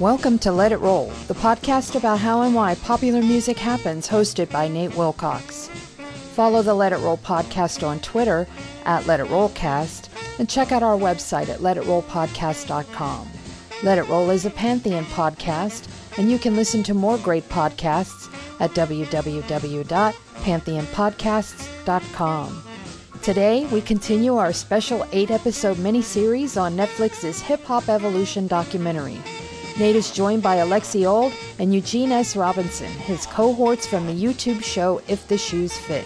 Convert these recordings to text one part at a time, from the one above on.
Welcome to Let It Roll, the podcast about how and why popular music happens, hosted by Nate Wilcox. Follow the Let It Roll podcast on Twitter at Let It Rollcast and check out our website at letitrollpodcast.com. Let It Roll is a Pantheon podcast, and you can listen to more great podcasts at www.pantheonpodcasts.com. Today, we continue our special eight episode miniseries on Netflix's Hip Hop Evolution documentary. Nate is joined by Alexi Old and Eugene S. Robinson, his cohorts from the YouTube show If the Shoes Fit.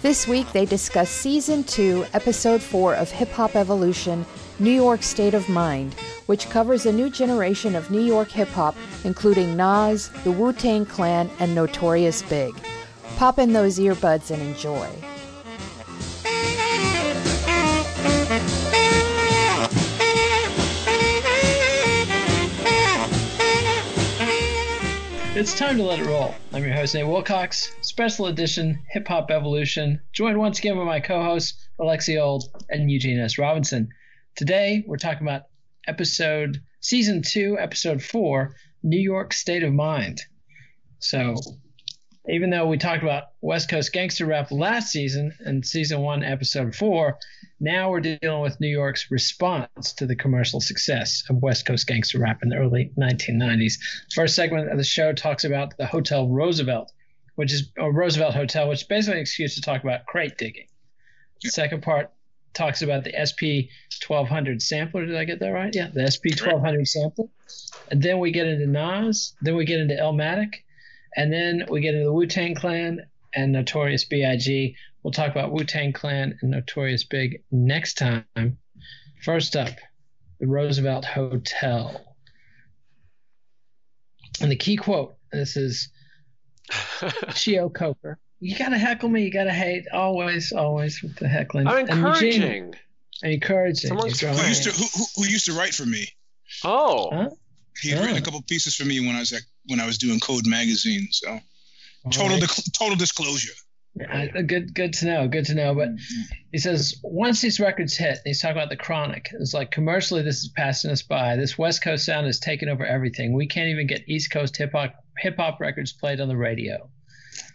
This week, they discuss Season 2, Episode 4 of Hip Hop Evolution New York State of Mind, which covers a new generation of New York hip hop, including Nas, the Wu Tang Clan, and Notorious Big. Pop in those earbuds and enjoy. It's time to let it roll. I'm your host, Nate Wilcox, special edition Hip Hop Evolution, joined once again by my co hosts, Alexi Old and Eugene S. Robinson. Today, we're talking about episode, season two, episode four, New York State of Mind. So, even though we talked about West Coast gangster rap last season and season one, episode four, now we're dealing with New York's response to the commercial success of West Coast gangster rap in the early 1990s. First segment of the show talks about the Hotel Roosevelt, which is a Roosevelt Hotel, which is basically an excuse to talk about crate digging. The second part talks about the SP 1200 sampler. Did I get that right? Yeah, the SP 1200 sampler. And then we get into Nas. Then we get into Illmatic. And then we get into the Wu Tang Clan and Notorious B.I.G. We'll talk about Wu Tang Clan and Notorious Big next time. First up, the Roosevelt Hotel. And the key quote this is Cheo Coker. You gotta heckle me, you gotta hate, always, always with the heckling. I'm And Eugene- encouraging. And encouraging. Someone's Who used to who, who, who used to write for me? Oh, Huh? He had written a couple pieces for me when I was at, when I was doing Code Magazine. So total Alright. dic- total disclosure. Uh, good, good to know. Good to know. But he says once these records hit, he's talking about the Chronic. It's like commercially, this is passing us by. This West Coast sound has taken over everything. We can't even get East Coast hip hop hip hop records played on the radio.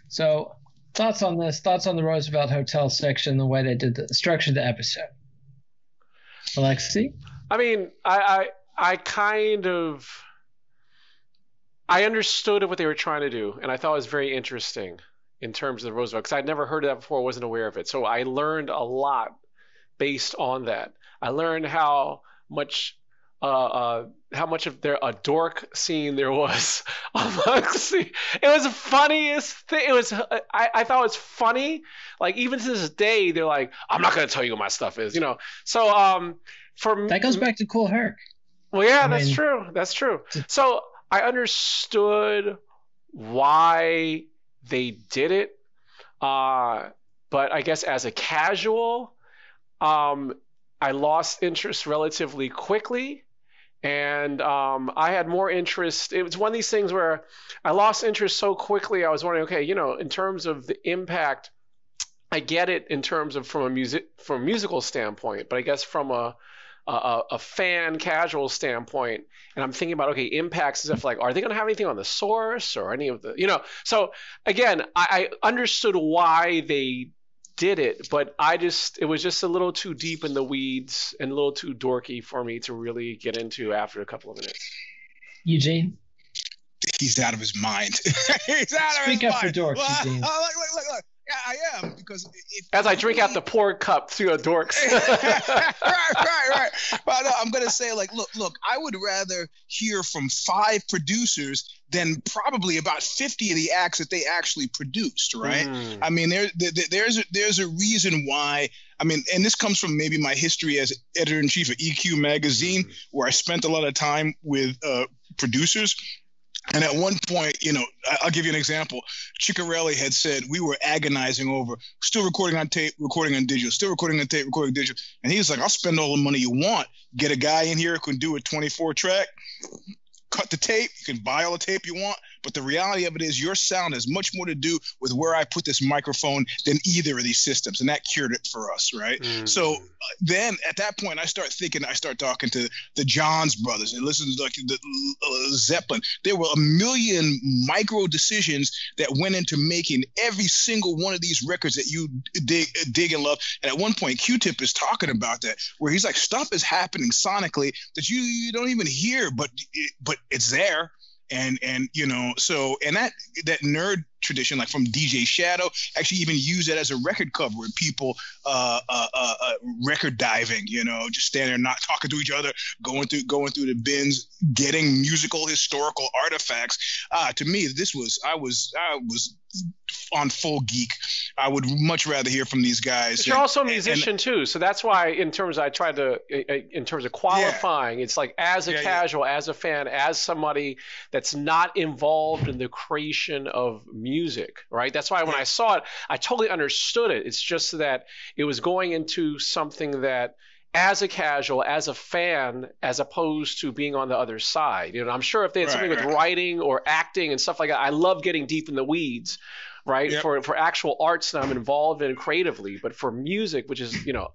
So, thoughts on this? Thoughts on the Roosevelt Hotel section, the way they did the structured the episode. Alexi, I mean, I, I, I kind of, I understood what they were trying to do, and I thought it was very interesting in terms of the Roosevelt because I'd never heard of that before, wasn't aware of it. So I learned a lot based on that. I learned how much. Uh, uh, how much of their a dork scene there was amongst the, it was the funniest thing. It was I, I thought it was funny. Like even to this day, they're like, I'm not gonna tell you what my stuff is, you know. So um, for that goes back to Kool Herc. well, yeah, I that's mean- true. That's true. So I understood why they did it, uh, but I guess as a casual, um, I lost interest relatively quickly. And um, I had more interest. It was one of these things where I lost interest so quickly. I was wondering, okay, you know, in terms of the impact, I get it in terms of from a music from a musical standpoint, but I guess from a a, a fan casual standpoint, and I'm thinking about okay, impacts and stuff like, are they going to have anything on the source or any of the, you know? So again, I, I understood why they did it, but I just it was just a little too deep in the weeds and a little too dorky for me to really get into after a couple of minutes. Eugene, He's out of his mind. He's out of Speak his up for mind. dorks, Well, Eugene. oh, look, look, look, look. Yeah, I am because if As I drink out the pour cup through a dorks. right, right, right. But I'm gonna say, like, look, look. I would rather hear from five producers than probably about 50 of the acts that they actually produced. Right. Mm. I mean, there, there there's a, there's a reason why. I mean, and this comes from maybe my history as editor in chief of EQ magazine, where I spent a lot of time with uh, producers. And at one point, you know, I'll give you an example. Ciccarelli had said we were agonizing over still recording on tape, recording on digital, still recording on tape, recording digital. And he was like, I'll spend all the money you want. Get a guy in here who can do a 24 track, cut the tape, you can buy all the tape you want. But the reality of it is your sound has much more to do with where I put this microphone than either of these systems. And that cured it for us, right? Mm. So uh, then at that point, I start thinking, I start talking to the Johns brothers and listen to like the uh, Zeppelin. There were a million micro decisions that went into making every single one of these records that you dig, dig and love. And at one point, Q-Tip is talking about that, where he's like, stuff is happening sonically that you, you don't even hear, but but it's there and and you know so and that that nerd tradition like from dj shadow actually even use that as a record cover with people uh, uh, uh, uh, record diving you know just standing there not talking to each other going through going through the bins getting musical historical artifacts. Uh, to me this was i was i was on full geek. I would much rather hear from these guys But you're and- also a and- musician too, so that's why, in terms, I tried to, in terms of qualifying, it's like as a Yeah, yeah. casual, as a fan, as somebody that's not involved in the creation of music, right? That's why when I saw it, I totally understood it. It's just that it was going into something that, as a casual, as a fan, as opposed to being on the other side. You know, I'm sure if they had Right, something with right. writing or acting and stuff like that, I love getting deep in the weeds right? Yep. For for actual arts that I'm involved in creatively, but for music, which is you know,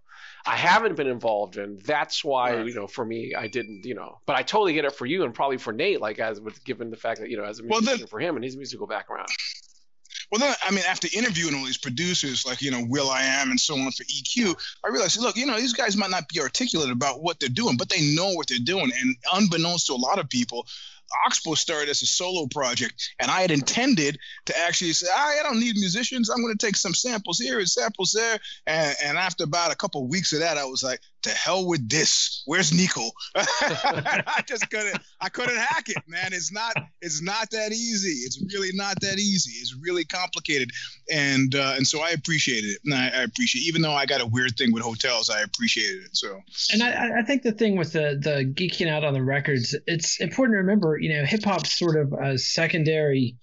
I haven't been involved in. That's why Right. you know, for me, I didn't, you know. But I totally get it for you, and probably for Nate, like as with given the fact that you know, as a Well, musician then- for him and his musical background. Well, then, I mean, after interviewing all these producers, like, you know, Will I Am and so on for EQ, I realized, look, you know, these guys might not be articulate about what they're doing, but they know what they're doing. And unbeknownst to a lot of people, Oxbow started as a solo project, and I had intended to actually say, "Ah, I don't need musicians. I'm going to take some samples here and samples there. And, and after about a couple of weeks of that, I was like, to hell with this. Where's Nico? I just couldn't. I couldn't hack it, man. It's not. It's not that easy. It's really not that easy. It's really complicated, and uh, and so I appreciated it. And I, I appreciate, even though I got a weird thing with hotels, I appreciated it. So And I, I think the thing with the the geeking out on the records, it's important to remember, you know, hip hop's sort of a secondary,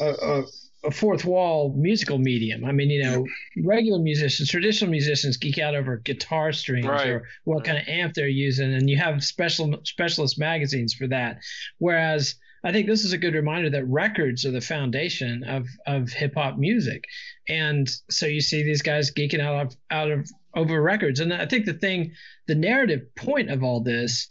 uh, uh, a fourth wall musical medium. I mean, you know, regular musicians, traditional musicians geek out over guitar strings Right. or what kind of amp they're using, and you have special specialist magazines for that. Whereas I think this is a good reminder that records are the foundation of of hip hop music, and so you see these guys geeking out of out of over records. And I think the thing, the narrative point of all this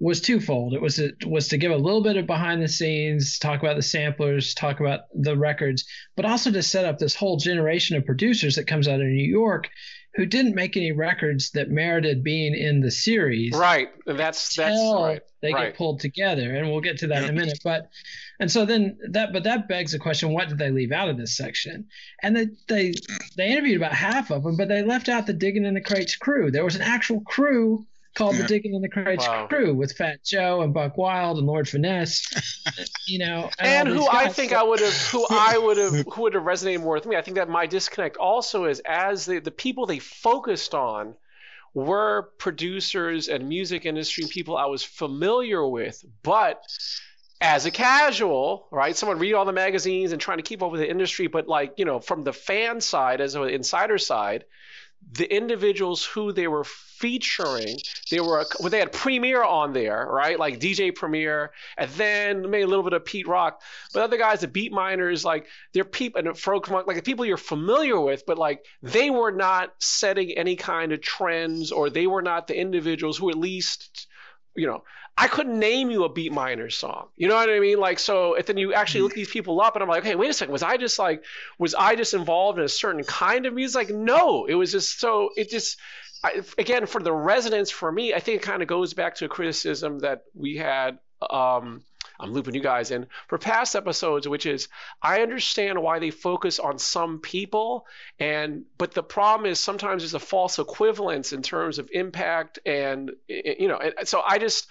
was twofold. It was to, was to give a little bit of behind the scenes, talk about the samplers, talk about the records, but also to set up this whole generation of producers that comes out of New York who didn't make any records that merited being in the series Right, that's that's right. they right. get pulled together and we'll get to that in a minute but and so then that but that begs the question what did they leave out of this section and they they they interviewed about half of them but they left out the digging in the crates crew there was an actual crew called the Yeah. digging in the crates Wow. crew with fat joe and buck wild and lord finesse you know and all who these I think I would have, who I would have, who would have resonated more with me. I think that my disconnect also is as the the people they focused on were producers and music industry people I was familiar with, but as a casual, right? Someone read all the magazines and trying to keep up with the industry, but like you know, from the fan side, as an insider side, the individuals who they were featuring, they were well, they had Premier on there, right? Like DJ Premier, and then maybe a little bit of Pete Rock. But other guys, the Beatminerz, like they're people and folk like the people you're familiar with, but like they were not setting any kind of trends, or they were not the individuals who at least you know, I couldn't name you a Beatminerz song. You know what I mean? Like, so and then you actually look these people up, and I'm like, hey, wait a second, was I just like, was I just involved in a certain kind of music? Like, no, it was just so it just. I, again, for the resonance, for me, I think it kind of goes back to a criticism that we had um, I'm looping you guys in for past episodes, which is I understand why they focus on some people, and but the problem is sometimes there's a false equivalence in terms of impact, and you know, and so I just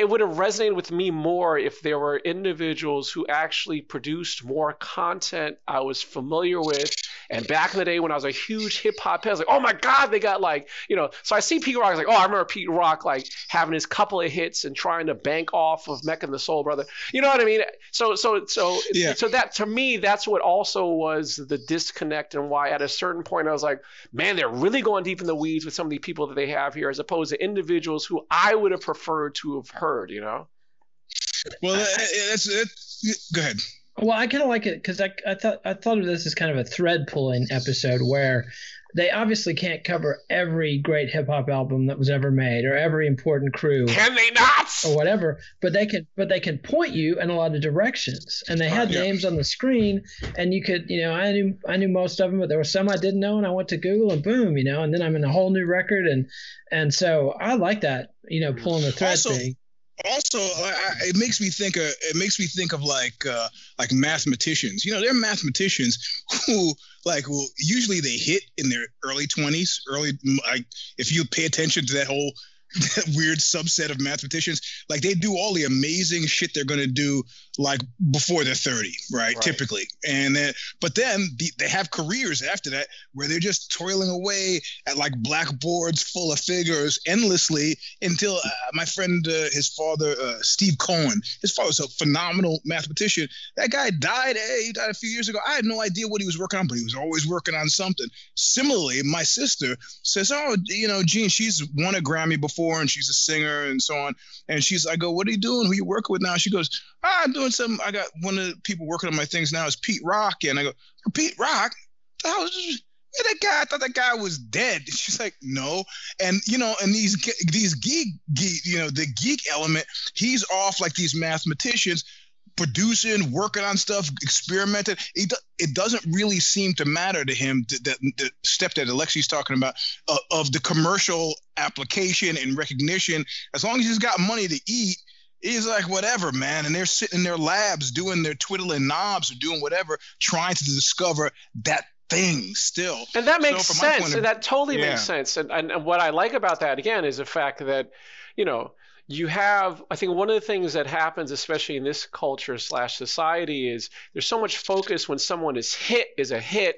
it would have resonated with me more if there were individuals who actually produced more content I was familiar with. And back in the day when I was a huge hip hop head, I was like, oh my God, they got like, you know, so I see Pete Rock, I was like, oh, I remember Pete Rock like having his couple of hits and trying to bank off of Mecca and the Soul Brother. You know what I mean? So, so, so, yeah. so that to me, that's what also was the disconnect and why at a certain point I was like, man, they're really going deep in the weeds with some of the people that they have here as opposed to individuals who I would have preferred to have heard, you know? Well, that's, that's go ahead. Well, I kind of like it because I, I thought I thought of this as kind of a thread pulling episode where they obviously can't cover every great hip hop album that was ever made or every important crew. Can they not? Or whatever. But they can but they can point you in a lot of directions. And they had oh, yeah. names on the screen and you could, you know, I knew I knew most of them, but there were some I didn't know and I went to Google and boom, you know, and then I'm in a whole new record and and so I like that, you know, pulling the thread also, thing also I, it makes me think of it makes me think of like uh, like mathematicians. You know they're mathematicians who like well usually they hit in their early 20s early like if you pay attention to that whole that weird subset of mathematicians like they do all the amazing shit they're going to do like before they're 30 right, right. typically and then but then the, they have careers after that where they're just toiling away at like blackboards full of figures endlessly until uh, my friend uh, his father uh, steve cohen his father was a phenomenal mathematician that guy died hey, he died a few years ago i had no idea what he was working on but he was always working on something similarly my sister says oh you know gene she's won a grammy before before, and she's a singer and so on. And she's, I go, what are you doing? Who you working with now? She goes, ah, I'm doing some. I got one of the people working on my things now is Pete Rock, and I go, Pete Rock. How that guy, I thought that guy was dead. She's like, no. And you know, and these these geek, geek, you know, the geek element, he's off like these mathematicians producing, working on stuff, experimenting. It, it doesn't really seem to matter to him that the step that Alexi's talking about uh, of the commercial application and recognition. As long as he's got money to eat, he's like whatever, man. And they're sitting in their labs doing their twiddling knobs or doing whatever, trying to discover that thing still. And that makes so sense. Of, and that totally yeah. makes sense. And, and and what I like about that again is the fact that you know you have i think one of the things that happens especially in this culture slash society is there's so much focus when someone is hit is a hit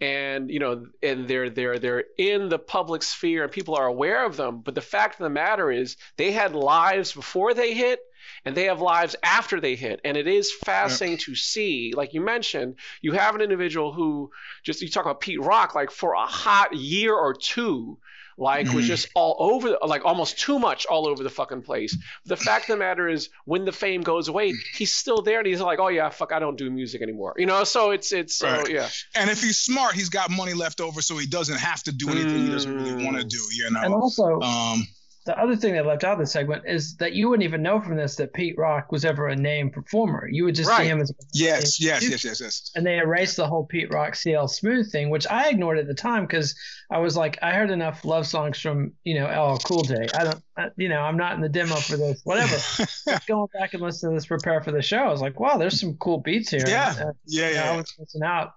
and you know and they're they're they're in the public sphere and people are aware of them but the fact of the matter is they had lives before they hit and they have lives after they hit and it is fascinating yeah. to see like you mentioned you have an individual who just you talk about pete rock like for a hot year or two like was just all over like almost too much all over the fucking place the fact of the matter is when the fame goes away he's still there and he's like oh yeah fuck i don't do music anymore you know so it's it's right. so yeah and if he's smart he's got money left over so he doesn't have to do anything mm. he doesn't really want to do you know and also um the other thing they left out of the segment is that you wouldn't even know from this that Pete Rock was ever a named performer. You would just right. see him as a yes, yes, yes, yes, yes. And they erased the whole Pete Rock CL Smooth thing, which I ignored at the time because I was like, I heard enough love songs from you know LL Cool J. I don't, I, you know, I'm not in the demo for this. Whatever. going back and listening to this, prepare for the show. I was like, wow, there's some cool beats here. Yeah, uh, yeah, yeah. I was missing out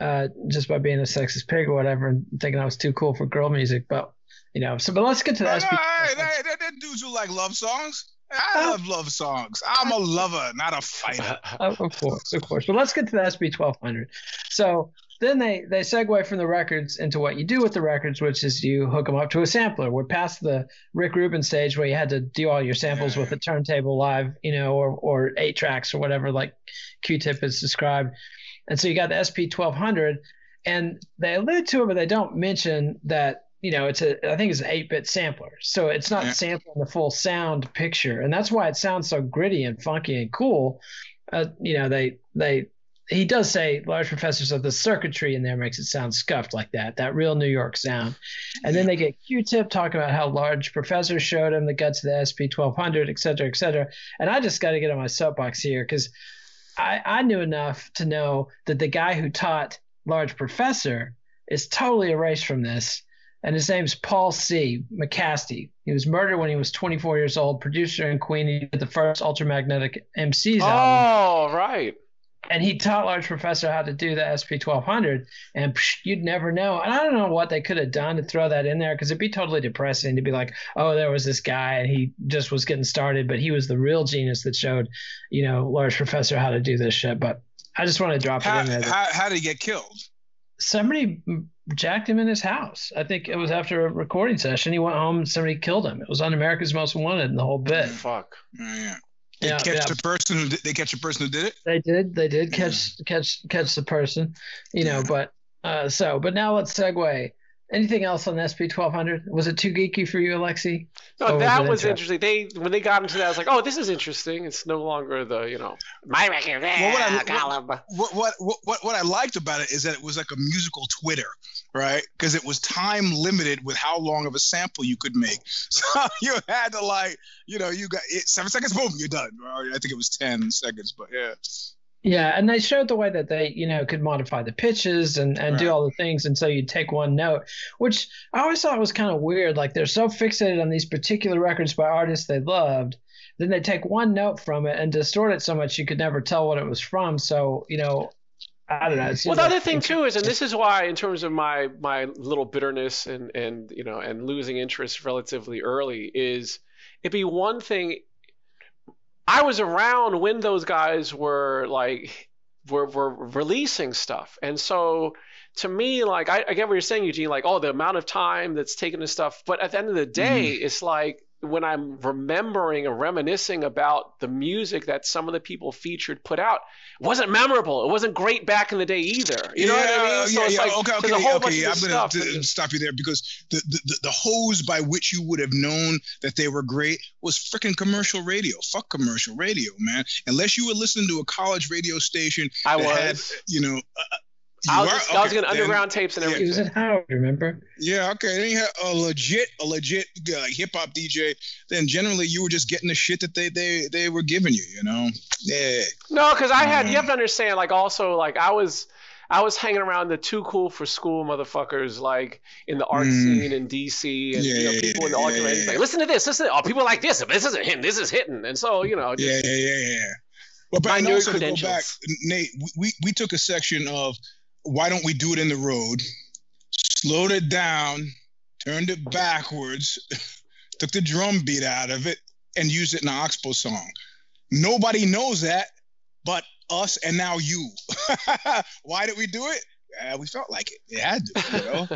uh, just by being a sexist pig or whatever, and thinking I was too cool for girl music, but you know. So, but let's get to the SP. Hey, hey, hey, dudes who like love songs. I uh, love love songs. I'm a lover, not a fighter. of course, of course. But let's get to the SP 1200. So then they they segue from the records into what you do with the records, which is you hook them up to a sampler. We're past the Rick Rubin stage where you had to do all your samples yeah. with a turntable live, you know, or or eight tracks or whatever, like Q-Tip is described. And so you got the SP 1200 and they allude to it, but they don't mention that you know it's a I think it's an eight bit sampler, so it's not Yeah. sampling the full sound picture, and that's why it sounds so gritty and funky and cool. Uh, you know, they they he does say large professors of the circuitry in there makes it sound scuffed like that, that real New York sound. And then they get Q-Tip talking about how large professor showed him the guts of the SP1200, et cetera, et cetera. And I just got to get on my soapbox here because I, I knew enough to know that the guy who taught large professor is totally erased from this. And his name's Paul C. McKasty. He was murdered when he was 24 years old, producer in Queen. He did the first Ultramagnetic MCs oh, album Oh, right. and he taught large professor how to do the sp1200 and psh, you'd never know and i don't know what they could have done to throw that in there because it'd be totally depressing to be like oh there was this guy and he just was getting started but he was the real genius that showed you know large professor how to do this shit but i just want to drop How, it in there how, how did he get killed? somebody jacked him in his house i think it was after a recording session he went home and somebody killed him it was on america's most wanted in the whole bit Fuck. Oh, yeah. They Yeah, catch yeah. the person who did, they catch the person who did it. They did. They did catch catch catch the person, you know. But uh, so, but now let's segue. Anything else on SP twelve hundred? Was it too geeky for you, Alexi? No, oh, Or was that it was interesting? interesting. They when they got into that, I was like, oh, this is interesting. It's no longer the you know my record. Eh, well, what I- what- column. What, what what what what I liked about it is that it was like a musical Twitter, right? Because it was time limited with how long of a sample you could make. So you had to like, you know, you got it, seven seconds, boom, you're done. I think it was ten seconds, but yeah. Yeah, and they showed the way that they, you know, could modify the pitches and, and do all the things, and so you take one note, which I always thought was kind of weird. Like they're so fixated on these particular records by artists they loved, then they take one note from it and distort it so much you could never tell what it was from. So you know, I don't know. Well, the like- other thing too is, and this is why, in terms of my my little bitterness and and you know and losing interest relatively early, is it'd be one thing. I was around when those guys were like were were releasing stuff, and so to me, like I, I get what you're saying, Eugene. Like, oh, the amount of time that's taken to stuff, but at the end of the mm-hmm. day, it's like when I'm remembering or reminiscing about the music that some of the people featured put out, it wasn't memorable. It wasn't great back in the day either. You know what I mean? So yeah, it's yeah. like okay, okay, okay. I'm gonna stuff. t- and- stop you there because the, the the the hose by which you would have known that they were great was freaking commercial radio. Fuck commercial radio, man. Unless you were listening to a college radio station I that was. had, you know. Uh, I was, are? just, I was Okay, getting then- underground tapes and yeah. He everything. was at Howard, remember? Yeah, okay. Then you had a legit, a legit uh, hip hop DJ. Then generally you were just getting the shit that they they they were giving you. You know. Yeah. No, because I had. You Mm. have to understand. Like, also, like I was. I was hanging around the too cool for school motherfuckers, like in the art Mm. scene in DC, and you know, Yeah, people in the yeah, argument. yeah, like, listen to this, listen. To, oh, people like this. This isn't hitting, this is hitting. And so, you know, just, Yeah, yeah, yeah, yeah. Well, but My and nerd also to go back. Nate, we, we, we took a section of why don't we do it in the road, slowed it down, turned it backwards, took the drum beat out of it, and used it in an Oxbow song. Nobody knows that but us and now you. why did we do it? Uh, we felt like it. It had to, you know?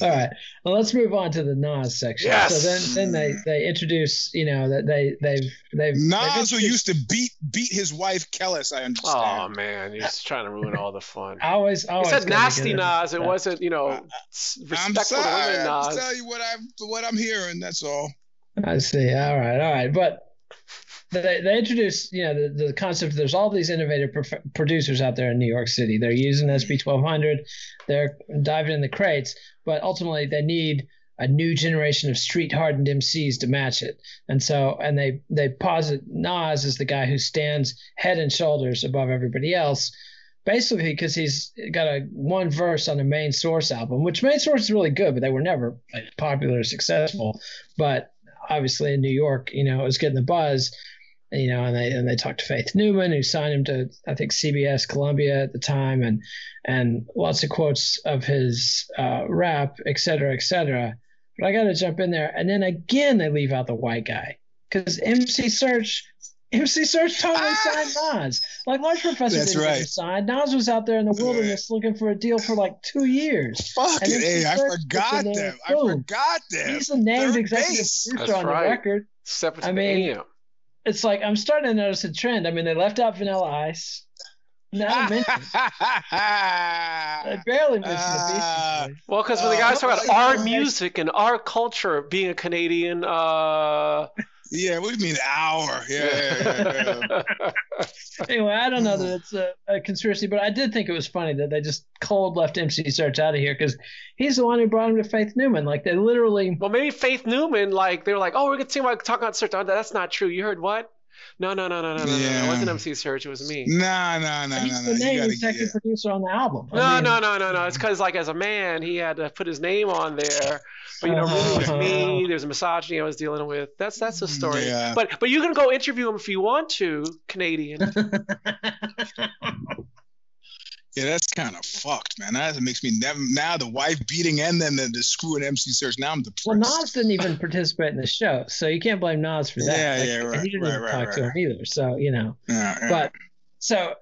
All right. Well, let's move on to the Nas section. Yes. So then, then they they introduce, you know, that they they've they've Nas, they've who used to beat beat his wife Kelis, I understand. oh man, you're trying to ruin all the fun. I always It always said nasty into Nas. It that. wasn't, you know, Uh, s- I'm respectful to sorry. women I'm just Nas. telling you what I'm what I'm hearing. That's all. I see. All right, all right, but they they introduce you know the, the concept. There's all these innovative producers out there in New York City. They're using SP 1200. They're diving in the crates, but ultimately they need a new generation of street hardened MCs to match it. And so, and they they posit Nas as the guy who stands head and shoulders above everybody else. Basically, because he's got a one verse on the main source album, which main source is really good, but they were never like, popular or successful. But obviously in New York, you know, it was getting the buzz. You know, and they and they talked to Faith Newman, who signed him to I think CBS Columbia at the time, and and lots of quotes of his uh, rap, et cetera, et cetera. But I got to jump in there, and then again they leave out the white guy because MC Serch, MC Serch totally Ah! signed Nas. Like Large Professor That's didn't right. get signed. Nas was out there in the wilderness looking for a deal for like two years. Fuck And it. Hey, I forgot gets them. I forgot them. He's the named Third executive Bass. producer That's on right. the record. Separate I mean, AM. It's like I'm starting to notice a trend. I mean, they left out Vanilla Ice. Not mentioned. I barely mentioned the Beastie Ah. Boys. Well, because when the Uh, guys talk about our music and our culture being a Canadian, uh, yeah, what do you mean hour? Yeah, yeah, yeah, yeah. Anyway, I don't know that it's a, a conspiracy, but I did think it was funny that they just cold left MC Serch out of here because he's the one who brought him to Faith Newman. Like they literally. well, maybe Faith Newman, like they were like, oh, we're gonna see about talking about Serch. That's not true. You heard what? No, no, no, no, no, no, no. It wasn't MC Serch. It was me. Nah, nah, nah, he's nah, the nah. You name gotta, executive yeah. producer on the album. I No, mean, no, no, no, no. It's because, like, as a man, he had to put his name on there. But you know, really, it was me. Uh-huh. There's a misogyny I was dealing with. That's that's the story. Yeah. But but you can go interview him if you want to, Canadian. Yeah, that's kind of fucked, man. That makes me never, now the wife beating and then the, the screwing MC Serch. Now I'm depressed. Well, Nas didn't even participate in the show, so you can't blame Nas for that. Yeah, Like, yeah, right, He didn't right, even right, talk to him either, so you know. Yeah, yeah. But so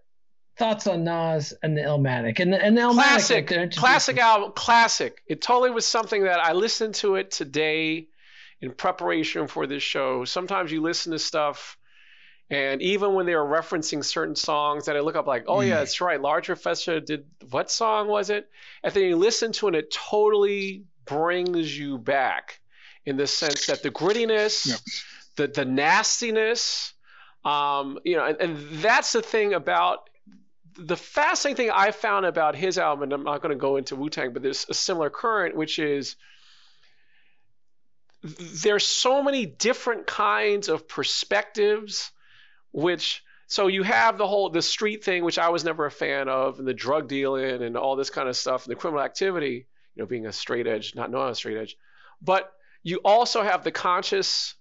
thoughts on Nas and the Illmatic and the and the Illmatic classic, classic album, classic. It totally was something that I listened to it today in preparation for this show. Sometimes you listen to stuff, and even when they were referencing certain songs, that I look up like, oh yeah, Mm. that's right. Large Professor did what song was it? And then you listen to it, and it totally brings you back in the sense that the grittiness, Yep. the the nastiness, um, you know, and, and that's the thing about the fascinating thing I found about his album, and I'm not going to go into Wu Tang, but there's a similar current, which is there's so many different kinds of perspectives, which so you have the whole the street thing, which I was never a fan of, and the drug dealing and all this kind of stuff, and the criminal activity, you know, being a straight edge, not knowing a straight edge, but you also have the conscious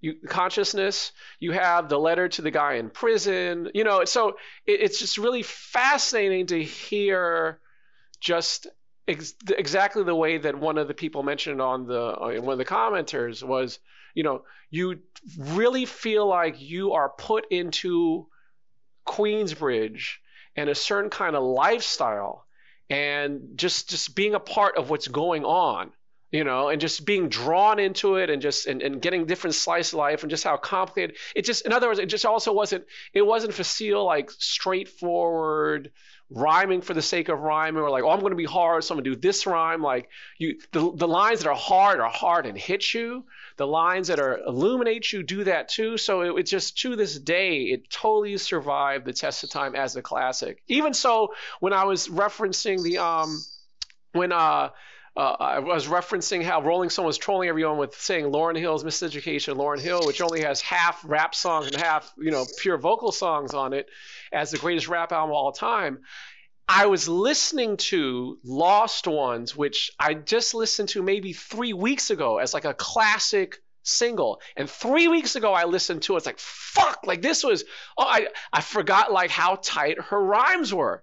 you, consciousness. You have the letter to the guy in prison. You know, so it, it's just really fascinating to hear just ex- exactly the way that one of the people mentioned on the uh, one of the commenters was. You know, you really feel like you are put into Queensbridge and a certain kind of lifestyle, and just just being a part of what's going on you know, and just being drawn into it and just and, and getting different slice of life and just how complicated it just in other words, it just also wasn't it wasn't facile like straightforward rhyming for the sake of rhyming or like, oh I'm gonna be hard, so I'm gonna do this rhyme. Like you the the lines that are hard are hard and hit you. The lines that are illuminate you do that too. So it, it just to this day, it totally survived the test of time as a classic. Even so, when I was referencing the um when uh uh, I was referencing how Rolling Stone was trolling everyone with saying Lauryn Hill's Miseducation, Lauryn Hill, which only has half rap songs and half, you know, pure vocal songs on it, as the greatest rap album of all time. I was listening to Lost Ones, which I just listened to maybe three weeks ago as like a classic single. And three weeks ago I listened to it. It's like, fuck, like this was, oh, I, I forgot like how tight her rhymes were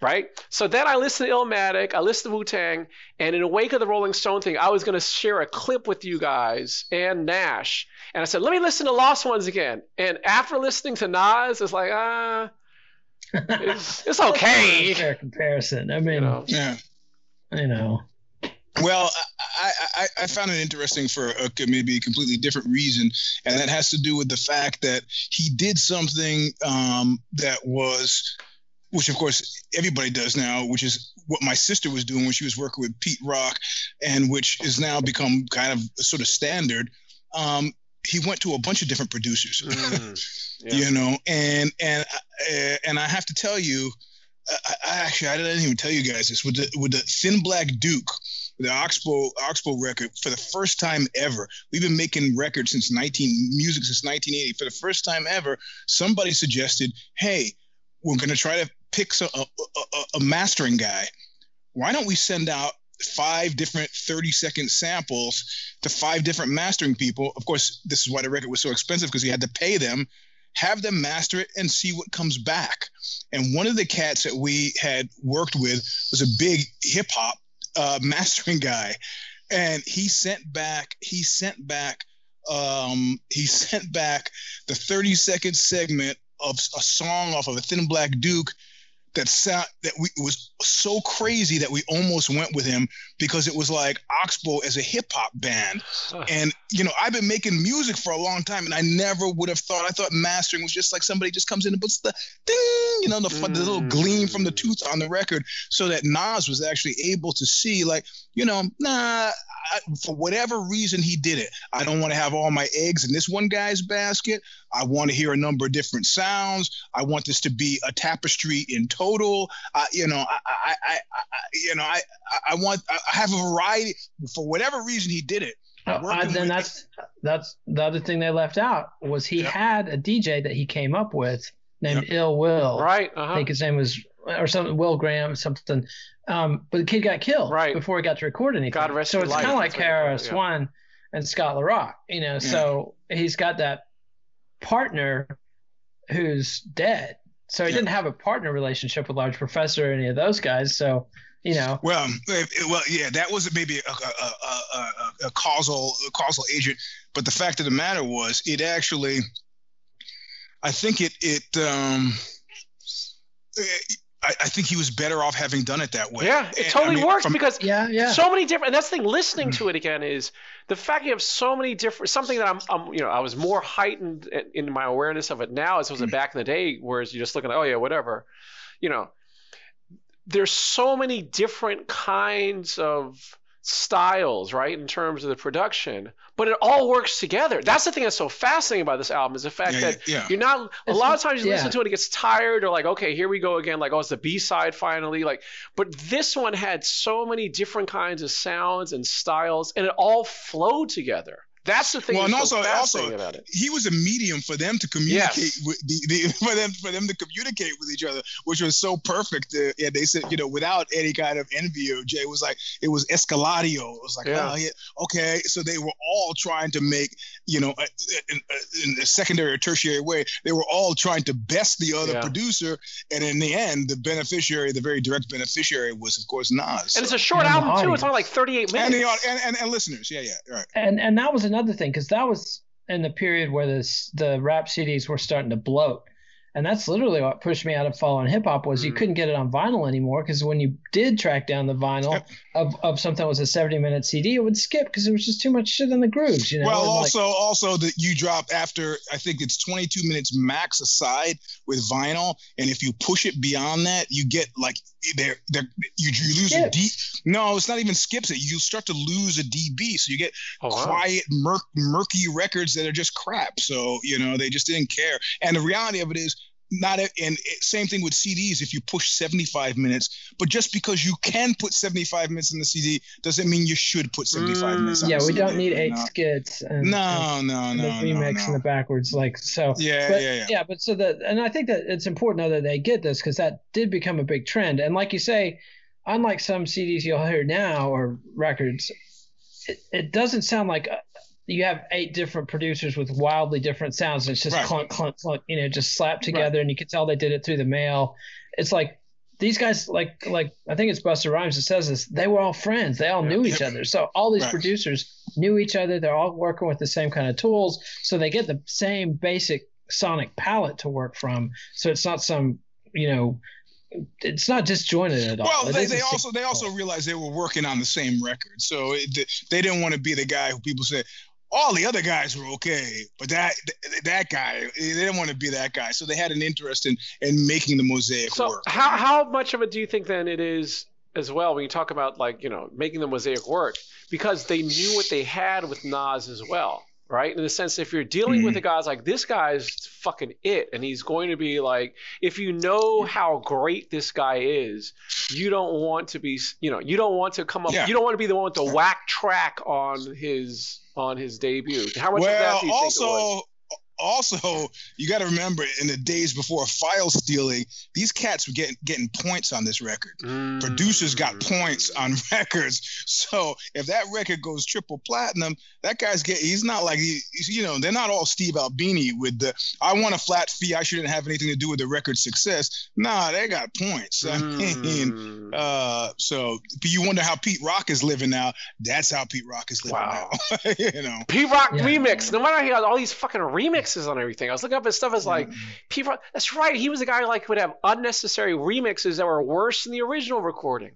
right? So then I listened to Illmatic, I listened to Wu Tang, and in the wake of the Rolling Stone thing, I was going to share a clip with you guys and Nash. And I said, let me listen to Lost Ones again. And after listening to Nas, it's like, ah, it's, it's okay. Fair comparison. I mean, You know, yeah. you know. Well, I, I, I found it interesting for a, maybe a completely different reason, and that has to do with the fact that he did something um, that was, which of course everybody does now, which is what my sister was doing when she was working with Pete Rock, and which has now become kind of sort of standard. Um, he went to a bunch of different producers, Mm, yeah. you know, and and uh, and I have to tell you, I, I actually I didn't even tell you guys this with the with the Thin Black Duke the Oxbow Oxbow record for the first time ever. We've been making records since 19 music since 1980. For the first time ever, somebody suggested, "Hey, we're going to try to pick some, a, a, a mastering guy. Why don't we send out five different 30 second samples to five different mastering people? Of course, this is why the record was so expensive because you had to pay them." Have them master it and see what comes back. And one of the cats that we had worked with was a big hip hop uh, mastering guy, and he sent back he sent back um, he sent back the 30 second segment of a song off of a Thin Black Duke that sound that we was so crazy that we almost went with him because it was like Oxbow as a hip hop band. And you know, I've been making music for a long time, and I never would have thought. I thought mastering was just like somebody just comes in and puts the ding, you know, the, the little gleam from the tooth on the record, so that Nas was actually able to see, like, you know, nah, I, for whatever reason he did it. I don't want to have all my eggs in this one guy's basket. I want to hear a number of different sounds. I want this to be a tapestry in total. You know, I, I, I, I, you know, I, I want, I have a variety. For whatever reason, he did it. Uh, Working then with- that's that's the other thing they left out was he Yeah. had a DJ that he came up with named Ill Will. right. I Uh-huh. think his name was or something Will Graham something. Um, but the kid got killed Right. before he got to record anything. God rest so it's kind of like That's what you call it, Kara yeah. Swan and Scott La Rock, you know. So he's got that partner who's dead. So he Yeah. didn't have a partner relationship with Large Professor or any of those guys. So you know, Well, well, yeah, that was maybe a, a, a, a, causal a causal agent, but the fact of the matter was, it actually, I think it it um, I, I think he was better off having done it that way. Yeah, it And, totally I mean, works from- because yeah, yeah. so many different. And that's the thing. Listening to mm. it again is the fact you have so many different. Something that I'm, I'm you know, I was more heightened in- in my awareness of it now as it was it mm. back in the day, whereas you're just looking at, oh yeah, whatever, you know. There's so many different kinds of styles, right, in terms of the production, but it all works together. That's the thing that's so fascinating about this album is the fact Yeah, that yeah. you're not. A lot of times you yeah. listen to it, and it gets tired, or like, okay, here we go again. Like, oh, it's the B side finally. Like, but this one had so many different kinds of sounds and styles, and it all flowed together. That's the thing. Well, and also- also- he was a medium for them to communicate Yes. with the, the for them for them to communicate with each other, which was so perfect. Uh, yeah, they said you know without any kind of envy, or Jay was like it was escaladio. It was like Yeah. oh yeah, okay. So they were all trying to make you know uh, in, in a secondary or tertiary way, they were all trying to best the other Yeah. producer, and in the end, the beneficiary, the very direct beneficiary, was of course Nas. And it's a short And album too. It's only like 38 minutes. and the and, and, and listeners, yeah, yeah, right. and and that was another thing because that was in the period where this the rap CDs were starting to bloat, and that's literally what pushed me out of following hip hop was you Mm. couldn't get it on vinyl anymore because when you did track down the vinyl of, of something that was a seventy minute CD, it would skip because there was just too much shit in the grooves, you know. Well, and, like, also, also that you drop after I think it's 22 minutes max aside with vinyl, and if you push it beyond that, you get like there, there, you, you lose a Skips. D. No, it's not even skips it. You start to lose a dB, so you get Oh, wow. quiet, murk, murky records that are just crap. So you know they just didn't care. And the reality of it is. Not a, and same thing with CDs. If you push 75 minutes, but just because you can put 75 minutes in the CD doesn't mean you should put 75 Mm, minutes. on yeah, we don't need eight No. skits and, and No, no, no, the no, remix no. and the backwards like so. Yeah, but, yeah, yeah. but so that, and I think that it's important though that they get this because that did become a big trend. And like you say, unlike some CDs you'll hear now or records, it, it doesn't sound like uh, you have eight different producers with wildly different sounds. It's just Right. clunk, clunk, clunk, you know, just slapped together, and you can tell they did it through the mail. It's like these guys, like, like I think it's Busta Rhymes that says this. They were all friends. They all knew each other. So all these Right. producers knew each other. They're all working with the same kind of tools, so they get the same basic sonic palette to work from. So it's not some, you know, it's not disjointed at all. Well, It they, they also they also oh. realized they were working on the same record, so it, they didn't want to be the guy who people said all the other guys were okay, but that that guy they didn't want to be that guy. So they had an interest in in making the mosaic So work. how how much of it do you think then it is as well when you talk about like you know making the mosaic work because they knew what they had with Nas as well, right? In the sense if you're dealing with hmm. a guy like this guy's fucking it, and he's going to be like if you know how great this guy is, you don't want to be you know you don't want to come up Yeah. you don't want to be the one with the whack track on his on his debut. How much of that well, do you think it was? Also. Also, you got to remember in the days before file stealing, these cats were getting getting points on this record. producers got Mm. points on records. So if that record goes triple platinum, that guy's get he's not like he, he's, you know they're not all Steve Albini with the I want a flat fee. I shouldn't have anything to do with the record success. Nah, they got points. I mean, Mm. uh, so but you wonder how Pete Rock is living now. That's how Pete Rock is living Wow. now. you know. Pete Rock Yeah. remix. No matter how he got all these fucking remixes remixes on everything. I was looking up his stuff. It's like Mm-hmm. people. That's right. He was a guy who, like would have unnecessary remixes that were worse than the original recording.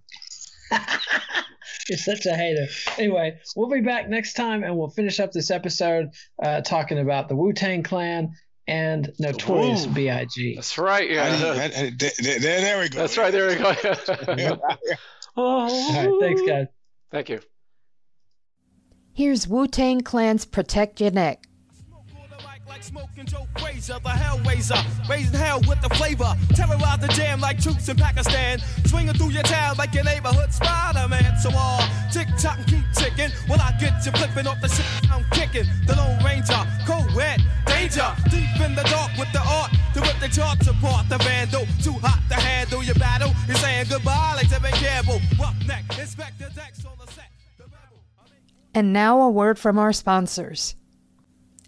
You're such a hater. Anyway, we'll be back next time and we'll finish up this episode uh, talking about the Wu Tang Clan and Notorious Ooh. B.I.G. That's right. Yeah. I- I- there, there- there we go. That's right. There we go. All right, thanks, guys. Thank you. Here's Wu Tang Clan's Protect Your Neck. Like smoking Joe Frazier, the Hellraiser, raising hell with the flavor. Terrorize the jam like troops in Pakistan. Swinging through your town like your neighborhood Spider-Man. So all tick tock and keep ticking. When I get you flipping off the shit I'm kicking. The Lone Ranger, co-ed, danger. Deep in the dark with the art to rip the charts apart. The vandal, too hot to handle your battle. You're saying goodbye like Tevin Campbell. Roughneck, Inspectah Deck on the set. The rebel. And now a word from our sponsors.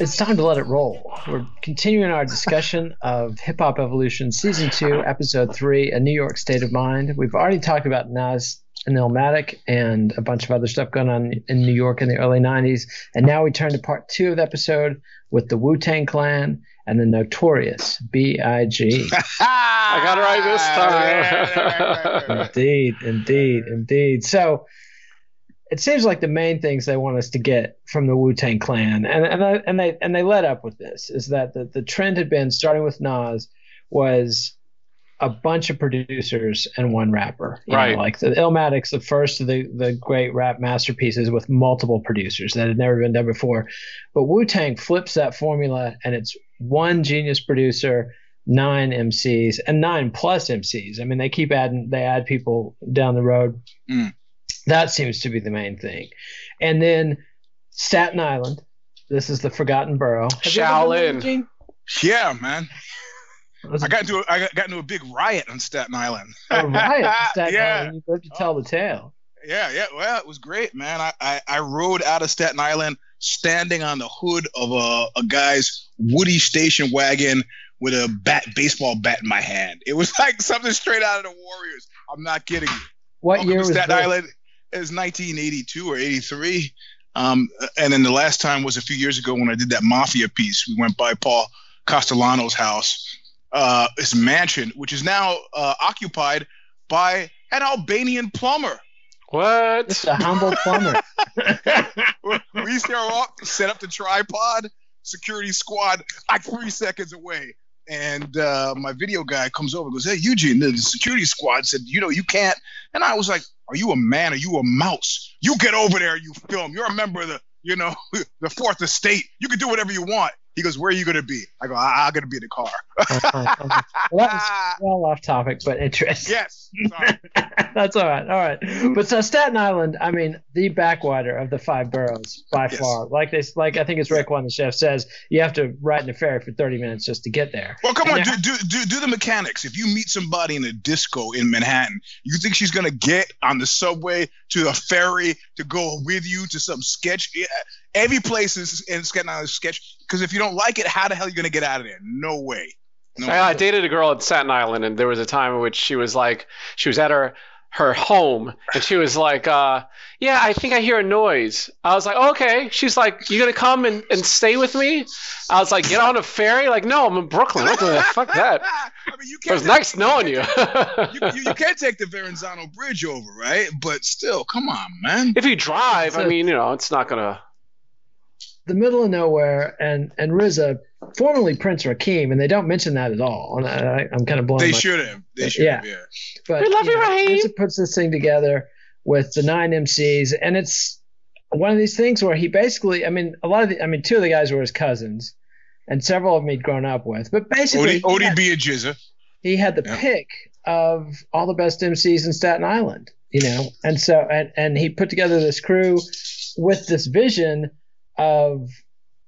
It's time to let it roll. We're continuing our discussion of Hip Hop Evolution Season 2, Episode 3, A New York State of Mind. We've already talked about Nas and Illmatic and a bunch of other stuff going on in New York in the early 90s. And now we turn to part two of the episode with the Wu Tang Clan and the Notorious B.I.G. I got it right this time. indeed, indeed, indeed. So it seems like the main things they want us to get from the Wu Tang Clan, and and I, and they and they led up with this is that the, the trend had been starting with Nas was a bunch of producers and one rapper. You know, Right. like the Illmatic's the first of the, the great rap masterpieces with multiple producers that had never been done before. But Wu Tang flips that formula and it's one genius producer, nine MCs, and nine plus MCs. I mean, they keep adding, they add people down the road. Mm. That seems to be the main thing. And then Staten Island. This is the Forgotten Borough. Have you been there, Shaolin. Eugene? Yeah, man. I got into a, I got, got into a big riot on Staten Island. a riot in Staten yeah. Island? You live to tell the tale. Yeah, yeah. Well, it was great, man. I, I, I rode out of Staten Island standing on the hood of a, a guy's Woody station wagon with a bat baseball bat in my hand. It was like something straight out of the Warriors. I'm not kidding you. What Welcome year to was Staten this? Island? It was 1982 or 83. Um, and then the last time was a few years ago when I did that mafia piece. We went by Paul Castellano's house, uh, his mansion, which is now uh, occupied by an Albanian plumber. What? Just a humble plumber. we used to walk, set up the tripod, security squad like three seconds away. And uh, my video guy comes over and goes, Hey, Eugene, the security squad said, You know, you can't. And I was like, Are you a man? Are you a mouse? You get over there, you film. You're a member of the, you know, the fourth estate. You can do whatever you want. He goes, Where are you going to be? I go, I- I'm going to be in the car. well, that was well off topic, but interesting. yes. That's all right. All right. But so Staten Island, I mean, the backwater of the five boroughs by Yes. far. Like they, like I think it's Raekwon the chef says, you have to ride in a ferry for 30 minutes just to get there. Well, come And on, do, do, do, do the mechanics. If you meet somebody in a disco in Manhattan, you think she's going to get on the subway to a ferry to go with you to some sketch? Yeah, Every place is in Staten Island is sketch because if you don't like it, how the hell are you going to get out of there? No way. No I, I dated a girl at Staten Island, and there was a time in which she was like, she was at her her home, and she was like, uh, "Yeah, I think I hear a noise." I was like, "Okay." She's like, "You gonna come and, and stay with me?" I was like, "Get on a ferry?" Like, no, I'm in Brooklyn. What the fuck that? I mean, you It can't was take- nice knowing you. You, you, you can't take the Verrazano Bridge over, right? But still, come on, man. if you drive, I mean, you know, it's not gonna. The middle of nowhere and and RZA, formerly Prince Rakeem, and they don't mention that at all. And I, I'm kind of blown. They should have. They should have. Yeah. But We love you, know, Rakeem. RZA puts this thing together with the nine MCs, and it's one of these things where he basically, I mean, a lot of the, I mean, two of the guys were his cousins, and several of them he'd grown up with. But basically, Odie, he had- ODB and GZA. he had the Yeah. pick of all the best MCs in Staten Island, you know, and so and and he put together this crew with this vision of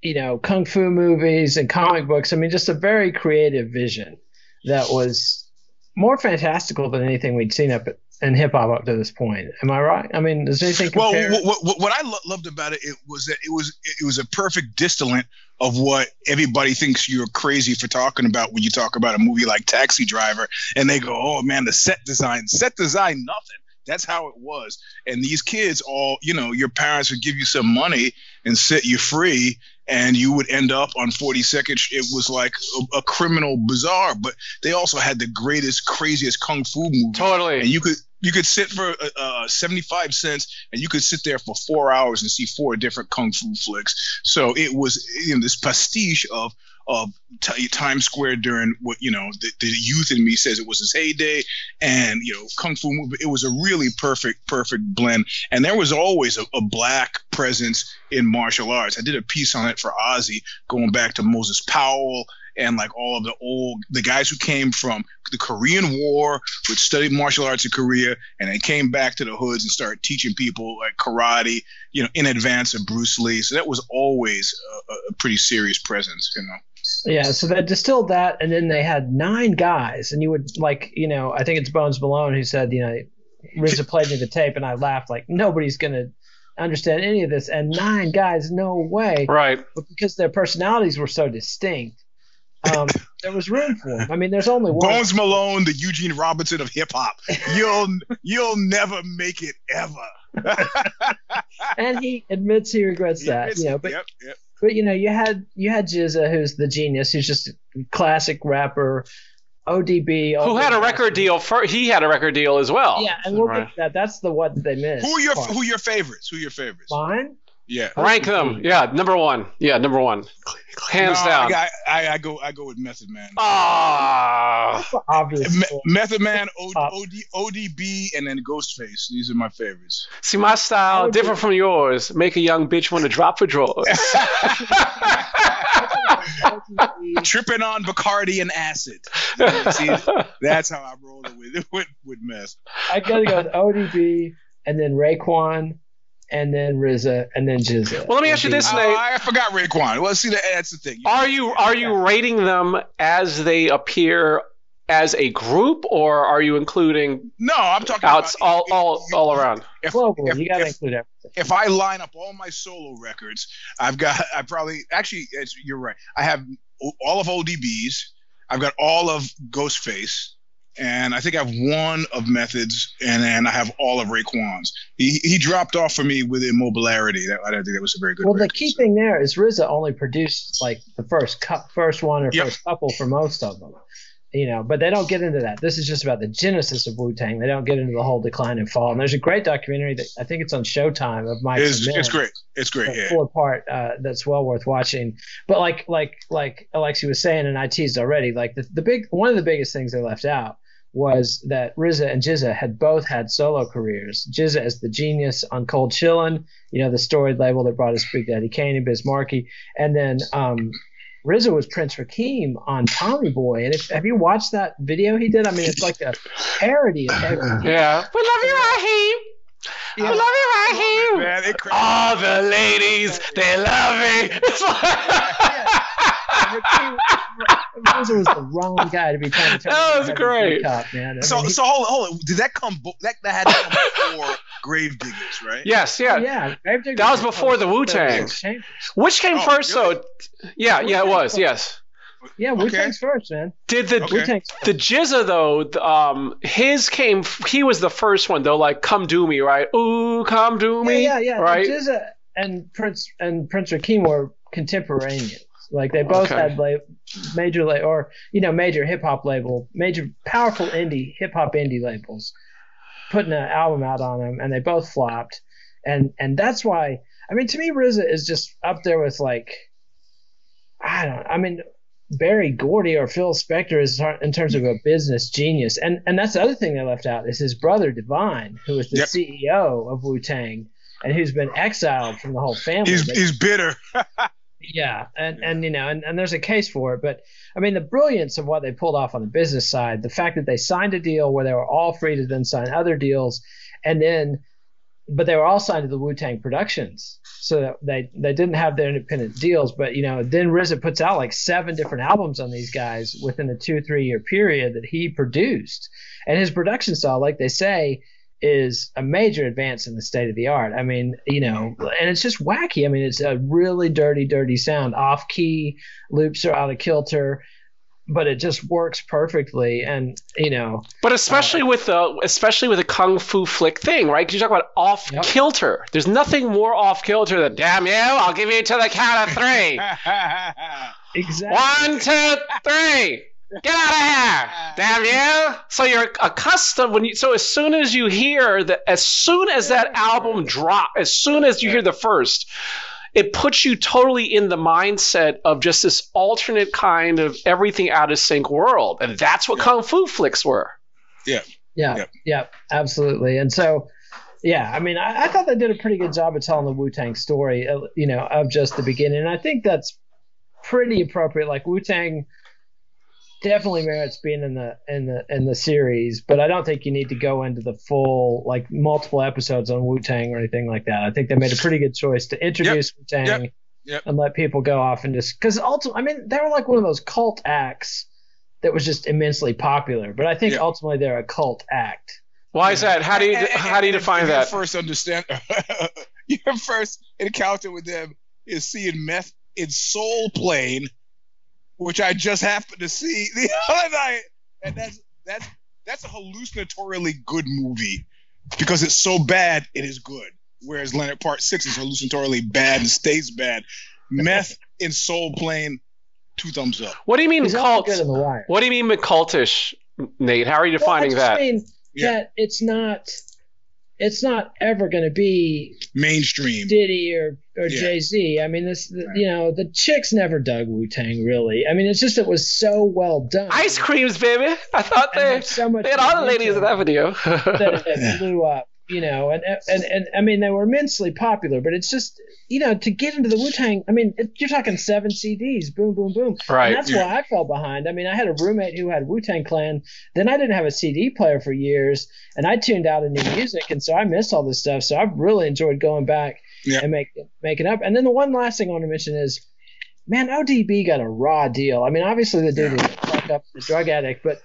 you know, kung fu movies and comic books. I mean, just a very creative vision that was more fantastical than anything we'd seen up in hip hop up to this point. Am I right? I mean, is anything? Well, what, what, what I lo- loved about it, it was that it was it was a perfect distillant of what everybody thinks you're crazy for talking about when you talk about a movie like Taxi Driver, and they go, "Oh man, the set design, set design, nothing." That's how it was. And these kids all, you know, your parents would give you some money and set you free, and you would end up on 42nd. It was like a, a criminal bazaar, but they also had the greatest, craziest kung fu movie. Totally. And you could you could sit for uh, uh, 75 cents and you could sit there for four hours and see four different kung fu flicks so it was you know this pastiche of of t- Times Square during what you know the, the youth in me says it was his heyday, and you know kung fu movie. It was a really perfect, perfect blend. And there was always a, a black presence in martial arts. I did a piece on it for OZY, going back to Moses Powell and like all of the old the guys who came from the Korean War, who studied martial arts in Korea, and they came back to the hoods and started teaching people like karate, you know, in advance of Bruce Lee. So that was always a, a pretty serious presence, you know. Yeah, so they distilled that, and then they had nine guys, and you would like, you know, I think it's Bonz Malone who said, you know, RZA played me the tape, and I laughed like nobody's gonna understand any of this, and nine guys, no way, Right. but because their personalities were so distinct, um, there was room for them. I mean, there's only one. Bonz Malone, the Eugene Robinson of hip hop. You'll you'll never make it ever. and he admits he regrets that. You know, but yep, yep. But you know, you had you had GZA, who's the genius, who's just a classic rapper. ODB, Who had a record deal? For, he had a record deal as well. Yeah, and we'll Right. get that. That's the one that they missed. Who are your part. who are your favorites? Who are your favorites? Mine? Yeah. Rank them. Yeah, number one. Yeah, number one. Hands No, down. I, I, I go I go with Method Man. Ah. Obvious. Me- Method Man, o- OD, ODB, and then Ghostface. These are my favorites. See, my style different from yours. Make a young bitch want to drop for drawers. Tripping on Bacardi and acid. See, that's how I roll it with with, with meth. I gotta go with ODB, and then Raekwon, and then RZA, and then GZA. Well, let me ask you this, Oh, Nate. I forgot Raekwon. Well, see, that, that's the thing. Are you are you rating them as they appear as a group, or are you including no, I'm talking outs about all all all around? If, Globally, if- you gotta if- include everything. if I line up all my solo records, I've got I probably actually it's, you're right. I have all of ODB's. I've got all of Ghostface, and I think I have one of Methods, and then I have all of Raekwon's. He he dropped off for me with Immobilarity. That, I don't think that was a very good. Well, the key so. thing there is RZA only produced like the first cu- first one or Yep. first couple for most of them. You know, but they don't get into that. This is just about the genesis of Wu Tang. They don't get into the whole decline and fall. And there's a great documentary that I think it's on Showtime of Mike. It's, it's great. It's great. Yeah. four part uh, that's well worth watching. But like like like Alexi was saying, and I teased already, like the, the big one of the biggest things they left out was that RZA and GZA had both had solo careers. GZA as the genius on Cold Chillin', you know, the storied label that brought us Big Daddy Kane and Biz Markie, and then um, RZA was Prince Rakeem on Tommy Boy. And if have you watched that video he did? I mean, it's like a parody of everything. Yeah. We love you, Rakeem. We love you, Rakeem. Man, it All the ladies, they love me. It's like- was the wrong guy to be trying to turn That was into great. Cop, man. I So mean, he- so hold on, hold on. Did that come? bo- That that had to come before Gravediggaz, right? yes, yeah. yeah, Gravedigger That was before the Wu-Tang. Which came Oh, first, really? though? Yeah, yeah, it was. Yes. Yeah, Wu Okay. First, man. Did the Okay. The GZA though? Um, his came. He was the first one though. Like, come do me, right? Ooh, come do me, Yeah, yeah, yeah. right? GZA and Prince and Prince Rakeem were contemporaneous. Like they both Okay. had la- major la- or you know major hip hop label, major powerful indie hip hop indie labels, putting an album out on them, and they both flopped. And and that's why I mean to me RZA is just up there with like I don't I mean Berry Gordy or Phil Spector is in terms of a business genius, and and that's the other thing they left out is his brother Divine, who is the Yep. CEO of Wu Tang, and who's been exiled from the whole family. He's he's bitter. yeah, and and you know, and, and there's a case for it, but I mean, the brilliance of what they pulled off on the business side, the fact that they signed a deal where they were all free to then sign other deals, and then but they were all signed to the Wu Tang Productions, so that they they didn't have their independent deals. But you know, then RZA puts out like seven different albums on these guys within a two three year period that he produced, and his production style, like they say, is a major advance in the state of the art. I mean, you know, and it's just wacky. I mean, it's a really dirty, dirty sound. Off key loops are out of kilter but it just works perfectly and you know but especially uh, with the especially with a kung fu flick thing right because you talk about off yep. kilter there's nothing more off kilter than damn you i'll give you to the count of three exactly one two three Get out of here! Damn you! So you're accustomed when you. So as soon as you hear that, as soon as that album drop, as soon as you hear the first, it puts you totally in the mindset of just this alternate kind of everything out of sync world, and that's what yeah. kung fu flicks were. Yeah. Yeah. Yeah. yeah absolutely. And so, yeah, I mean, I, I, thought they did a pretty good job of telling the Wu Tang story, uh, you know, of just the beginning. And I think that's pretty appropriate. Like Wu Tang definitely merits being in the in the in the series, but I don't think you need to go into the full like multiple episodes on Wu Tang or anything like that. I think they made a pretty good choice to introduce yep. Wu Tang yep. yep. and let people go off and just because ultimately, I mean, they were like one of those cult acts that was just immensely popular. But I think ultimately they're a cult act. Why is that? How do you and, how do you define that? First, understand your first encounter with them is seeing meth in Soul Plane which I just happened to see the other night, and that's that's that's a hallucinatorily good movie because it's so bad it is good. Whereas Leonard Part Six is hallucinatorily bad and stays bad. Meth in Soul Plane, two thumbs up. What do you mean He's cult? What do you mean cultish, Nate? How are you defining well, that? Mean yeah. that it's not it's not ever going to be mainstream Diddy or or yeah. Jay Z. I mean, this right. you know the chicks never dug Wu Tang really. I mean, it's just it was so well done. Ice creams, baby. I thought they so much they had all the ladies in that video that it blew up you know, and, and, and I mean, they were immensely popular, but it's just, you know, to get into the Wu Tang, I mean, it, you're talking seven CDs, boom, boom, boom. Right. And that's yeah. why I fell behind. I mean, I had a roommate who had Wu Tang Clan. Then I didn't have a CD player for years, and I tuned out of new music, and so I missed all this stuff. So I've really enjoyed going back yeah. and make, making up. And then the one last thing I want to mention is, man, ODB got a raw deal. I mean, obviously the dude was fucked up, a drug addict, but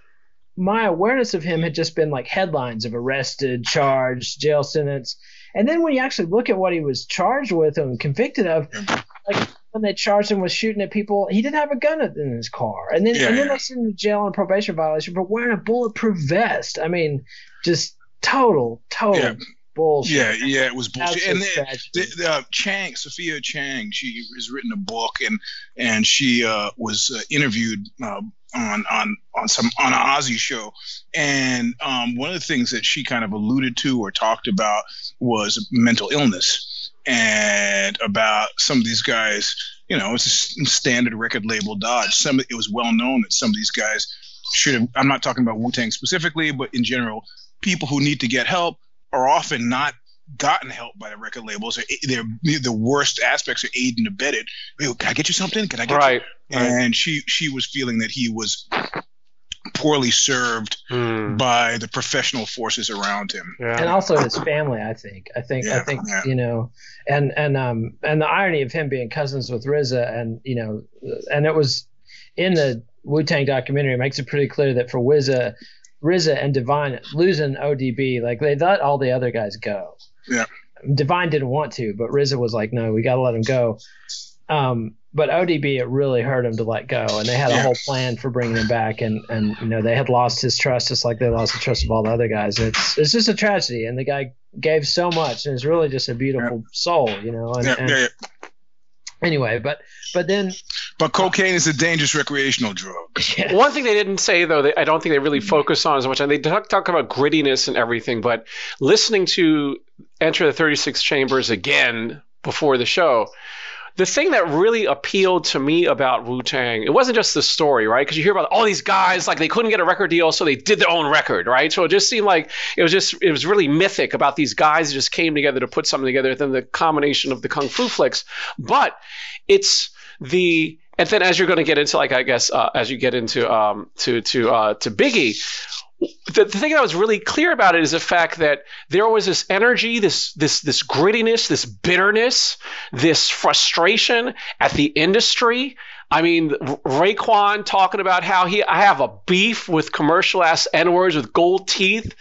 my awareness of him had just been like headlines of arrested, charged, jail sentence. And then when you actually look at what he was charged with and convicted of, like when they charged him with shooting at people, he didn't have a gun in his car. And then yeah, and then yeah. they sent him to jail on probation violation for wearing a bulletproof vest. I mean, just total, total yeah. bullshit. Yeah, yeah, it was bullshit. and then the, the, uh, Chang, Sophia Chang, she has written a book and and she uh, was uh, interviewed uh, on on on some on an OZY show, and um, one of the things that she kind of alluded to or talked about was mental illness and about some of these guys. You know, it's a standard record label dodge. Some it was well known that some of these guys should have. I'm not talking about Wu Tang specifically, but in general, people who need to get help are often not gotten help by the record labels. They're, the worst aspects are aided and abetted. Can I get you something? Can I get right, you? Right. And she she was feeling that he was poorly served mm. by the professional forces around him yeah. and also his family i think i think yeah, i think yeah. you know and and um and the irony of him being cousins with RZA and you know and it was in the wu-tang documentary it makes it pretty clear that for RZA RZA and Divine losing ODB like they let all the other guys go yeah. Divine didn't want to, but RZA was like, no, we got to let him go. Um, but ODB, it really hurt him to let go, and they had a yeah. whole plan for bringing him back, and and you know they had lost his trust just like they lost the trust of all the other guys. It's it's just a tragedy, and the guy gave so much, and it's really just a beautiful yeah. soul, you know. And, yeah, and, yeah, anyway, but but then. But cocaine is a dangerous recreational drug. Yeah. One thing they didn't say though, I don't think they really focus on as much, and they talk, talk about grittiness and everything. But listening to Enter the Thirty Six Chambers again before the show, the thing that really appealed to me about Wu Tang, it wasn't just the story, right? Because you hear about all these guys, like they couldn't get a record deal, so they did their own record, right? So it just seemed like it was just, it was really mythic about these guys just came together to put something together, then the combination of the Kung Fu flicks. But it's the, and then as you're going to get into, like, I guess, uh, as you get into, um, to, to, uh, to Biggie, the, the thing that was really clear about it is the fact that there was this energy, this this this grittiness, this bitterness, this frustration at the industry. I mean, Raekwon talking about how he I have a beef with commercial ass N words with gold teeth,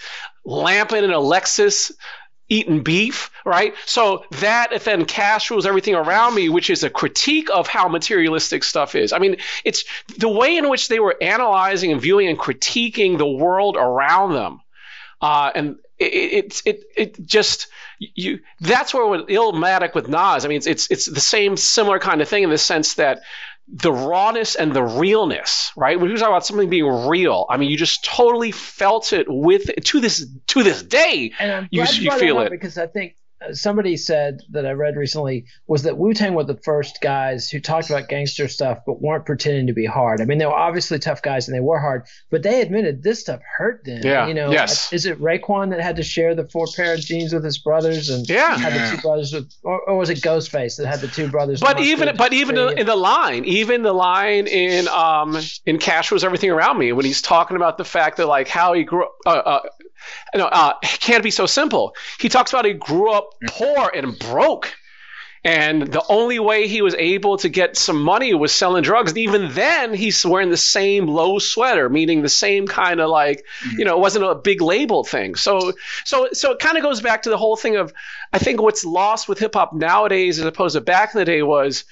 Lampin and Alexis eating beef, right? So that then cash rules everything around me, which is a critique of how materialistic stuff is. I mean, it's the way in which they were analyzing and viewing and critiquing the world around them. Uh, and it, it, it, it just you that's where with Illmatic with Nas. I mean, it's, it's it's the same similar kind of thing in the sense that the rawness and the realness, right? When you talk about something being real, I mean, you just totally felt it with to this to this day. And I'm you, you feel it. because I think somebody said that I read recently was that Wu Tang were the first guys who talked about gangster stuff but weren't pretending to be hard. I mean, they were obviously tough guys and they were hard, but they admitted this stuff hurt them. Yeah, You know, yes. is it Raekwon that had to share the four pair of jeans with his brothers and Yeah. had Yeah. the two brothers with, or, or was it Ghostface that had the two brothers? But even but even in, in the line, even the line in um in Cash was everything around me when he's talking about the fact that like how he grew uh, uh know uh can't be so simple. He talks about he grew up poor and broke. And the only way he was able to get some money was selling drugs. And even then, he's wearing the same low sweater, meaning the same kind of like, you know, it wasn't a big label thing. So, so, so it kind of goes back to the whole thing of, I think what's lost with hip hop nowadays, as opposed to back in the day, was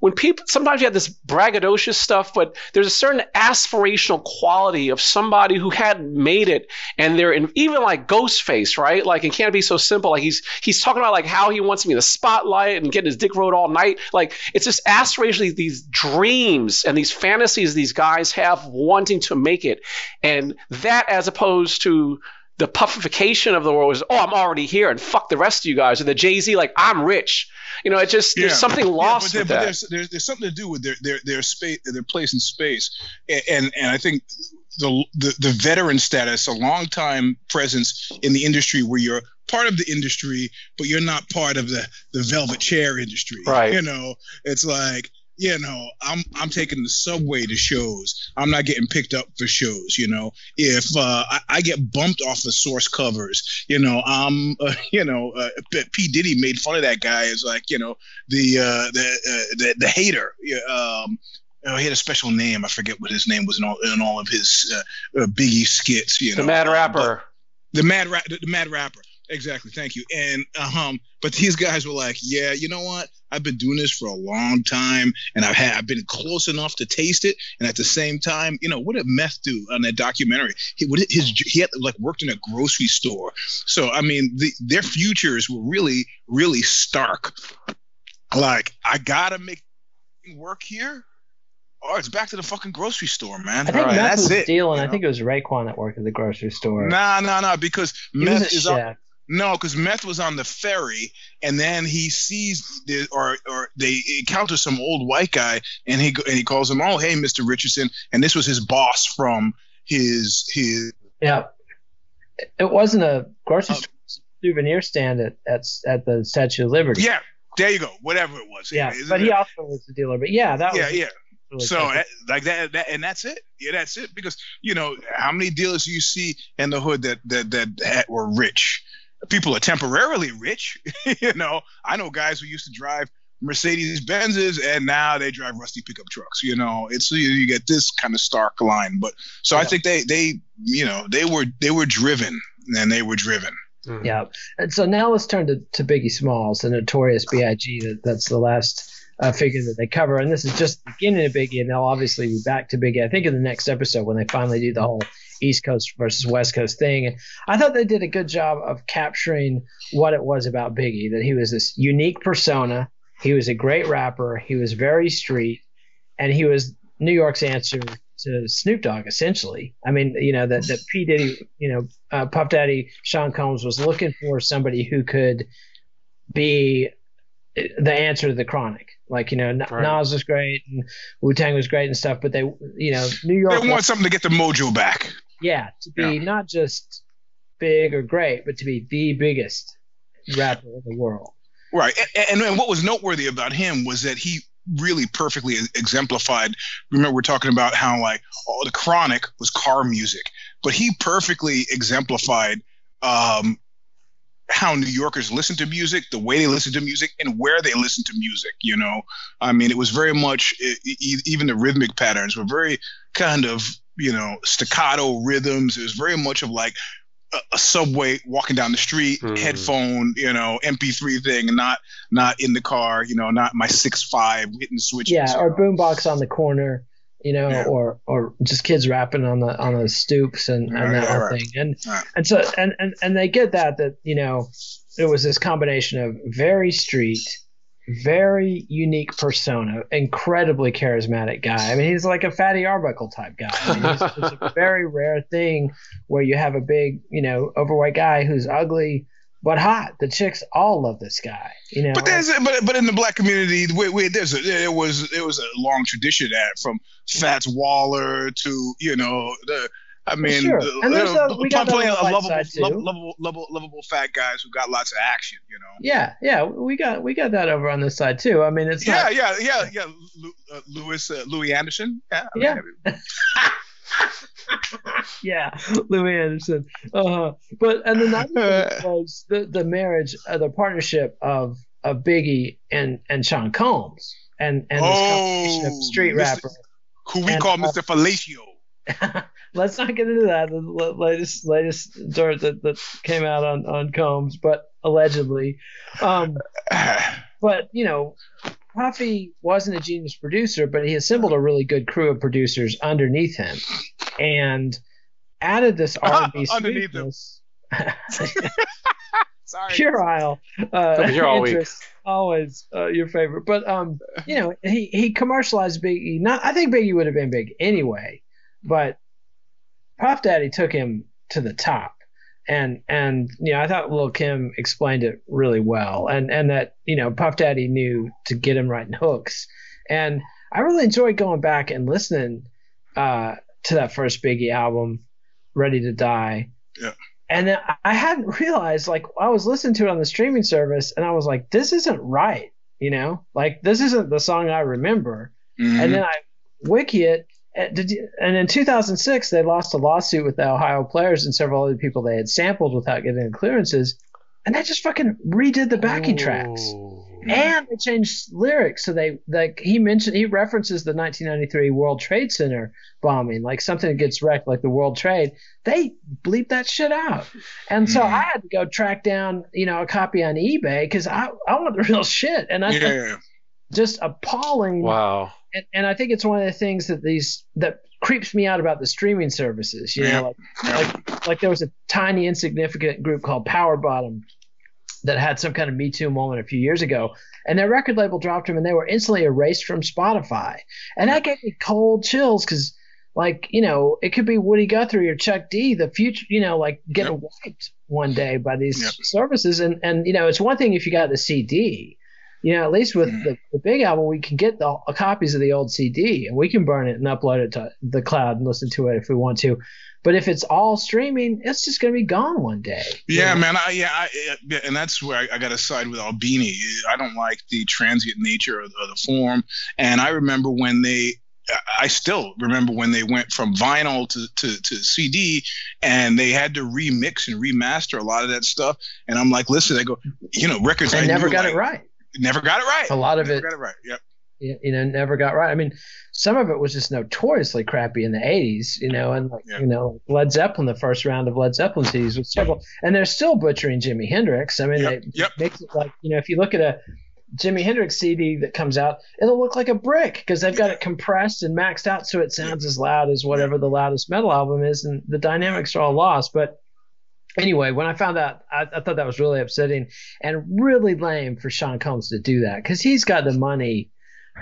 when people sometimes you had this braggadocious stuff, but there's a certain aspirational quality of somebody who hadn't made it, and they're in even like Ghostface, right? Like it can't be so simple. Like he's he's talking about like how he wants to be in the spotlight and getting his dick rode all night. Like it's just aspirationally these dreams and these fantasies these guys have wanting to make it, and that as opposed to the puffification of the world was, oh, I'm already here and fuck the rest of you guys. Or the Jay Z, like, I'm rich. You know, it just, there's something lost yeah, but, there, but there's, there's there's something to do with their their their space their place in space and and, and I think the, the the veteran status a long time presence in the industry where you're part of the industry but you're not part of the the velvet chair industry Right. you know it's like you know i'm i'm taking the subway to shows i'm not getting picked up for shows you know if uh, I, I get bumped off of source covers you know i'm uh, you know uh, p diddy made fun of that guy as like you know the uh, the, uh, the the hater. Um, oh, he had a special name. I forget what his name was in all in all of his uh, uh, Biggie skits. You know, the mad Uh, rapper. the mad rap, the, the mad rapper. Exactly. Thank you. And um, but these guys were like, yeah, you know what? I've been doing this for a long time, and I've had I've been close enough to taste it. And at the same time, you know, what did Meth do on that documentary? He what did his he had like worked in a grocery store. So I mean, the, their futures were really really stark. Like I gotta make work here, or it's back to the fucking grocery store, man. I think Right, Meth that's was it. stealing. you I think it was Raekwon that worked at the grocery store. Nah, nah, nah. Because he meth is on, chef. No, because meth was on the ferry, and then he sees the, or or they encounter some old white guy, and he and he calls him, oh hey, Mister Richardson, and this was his boss from his his. Yeah. It wasn't a grocery store souvenir stand at, at at the Statue of Liberty. Yeah, there you go. Whatever it was. Yeah, Isn't but he also was the dealer. But yeah, that yeah, was yeah. really So eh, like that, that, and that's it. Yeah, that's it. Because you know how many dealers do you see in the hood that that that, that were rich? People are temporarily rich. you know, I know guys who used to drive Mercedes Benzes and now they drive rusty pickup trucks. You know, it's you, you get this kind of stark line. But so I think they they you know they were they were driven and they were driven. Yeah. And so now let's turn to, to Biggie Smalls, the notorious B.I.G. That, that's the last uh, figure that they cover. And this is just the beginning of Biggie, and they'll obviously be back to Biggie, I think, in the next episode when they finally do the whole East Coast versus West Coast thing. And I thought they did a good job of capturing what it was about Biggie, that he was this unique persona. He was a great rapper. He was very street, and he was New York's answer to Snoop Dogg, essentially. I mean, you know, that, that P. Diddy, you know, uh, Puff Daddy, Sean Combs was looking for somebody who could be the answer to the chronic. Like, you know, Right. Nas was great and Wu Tang was great and stuff, but they, you know, New York, They want something to get the mojo back. Yeah, to be Yeah. not just big or great, but to be the biggest rapper in the world. Right. And, and, and what was noteworthy about him was that he really perfectly exemplified. Remember, we're talking about how like oh, the Chronic was car music, but he perfectly exemplified um, how New Yorkers listen to music, the way they listen to music, and where they listen to music. You know, I mean, it was very much even the rhythmic patterns were very kind of you know staccato rhythms. It was very much of like a, a subway walking down the street, mm. headphone, you know, MP3 thing, and not not in the car. You know, not my six five hitting switches. Yeah, or boombox on the corner you know, yeah. or or just kids rapping on the on the stoops and, and that whole right. thing. And right. and so and, and and they get that that you know it was this combination of very street, very unique persona, incredibly charismatic guy. I mean, he's like a Fatty Arbuckle type guy. I mean, it's a very rare thing where you have a big, you know, overweight guy who's ugly but hot. The chicks all love this guy, you know. But there's but but in the black community, we, we, there's a, there was there was a long tradition that from Fats Waller to you know the. I mean, sure. and there's a, we got plenty of lovable, lovable, lovable, lovable, fat guys who got lots of action. You know. Yeah, yeah, we got we got that over on this side too. I mean, it's yeah, not... yeah, yeah, yeah. Uh, Louis uh, Louie Anderson. Yeah. yeah. yeah, Louie Anderson. Uh-huh. But and then that was the the marriage, uh, the partnership of of Biggie and and Sean Combs, and and this oh, street Mr. rapper, who we and, call Mr. Uh, Fellatio. let's not get into that. The latest latest dirt that, that came out on on Combs, but allegedly. Um, but you know, Puffy wasn't a genius producer, but he assembled a really good crew of producers underneath him, and added this R&B sweetness. Sorry. Puerile. Uh, here all week. Always uh, your favorite, but um, you know, he he commercialized Biggie. Not, I think Biggie would have been big anyway, but Puff Daddy took him to the top and and you know I thought Lil Kim explained it really well, and and that you know Puff Daddy knew to get him right in hooks, and I really enjoyed going back and listening uh, to that first Biggie album, Ready to Die. Yeah. And then I hadn't realized, like, I was listening to it on the streaming service, and I was like, this isn't right, you know, like this isn't the song I remember. Mm-hmm. And then I wiki it, and in 2006, they lost a lawsuit with the Ohio players and several other people they had sampled without getting clearances, and they just fucking redid the backing Ooh. tracks. And they changed lyrics, so they like he mentioned he references the 1993 World Trade Center bombing, like something that gets wrecked, like the World Trade. They bleep that shit out, and so mm. I had to go track down, you know, a copy on eBay because I I want the real shit, and I yeah. just appalling. Wow and, and I think it's one of the things that these that creeps me out about the streaming services. You know, like, like like there was a tiny insignificant group called PWR BTTM that had some kind of Me Too moment a few years ago, and their record label dropped them, and they were instantly erased from Spotify, and that gave me cold chills because. Like you know, it could be Woody Guthrie or Chuck D. The future, you know, like get yep. wiped one day by these yep. services, and and you know, it's one thing if you got the CD, you know, at least with mm-hmm. the, the big album, we can get the copies of the old CD and we can burn it and upload it to the cloud and listen to it if we want to. But if it's all streaming, it's just going to be gone one day. Yeah, know? man. I, yeah, I, yeah, and that's where I, I got to side with Albini. I don't like the transient nature of, of the form. And I remember when they I still remember when they went from vinyl to, to, to CD and they had to remix and remaster a lot of that stuff. And I'm like, listen, I go, you know, records. They I never knew, got like, it right never got it right. A lot of never it got it right. Yep. You know, never got right. I mean, some of it was just notoriously crappy in the '80s. You know, and like yep. you know, Led Zeppelin, the first round of Led Zeppelin CDs was terrible, and they're still butchering Jimi Hendrix. I mean, yep. they yep. make it like you know, if you look at a Jimi Hendrix CD that comes out, it'll look like a brick because they've got it compressed and maxed out so it sounds as loud as whatever the loudest metal album is, and the dynamics are all lost. But anyway, when I found out, I, I, thought that was really upsetting and really lame for Sean Combs to do that because he's got the money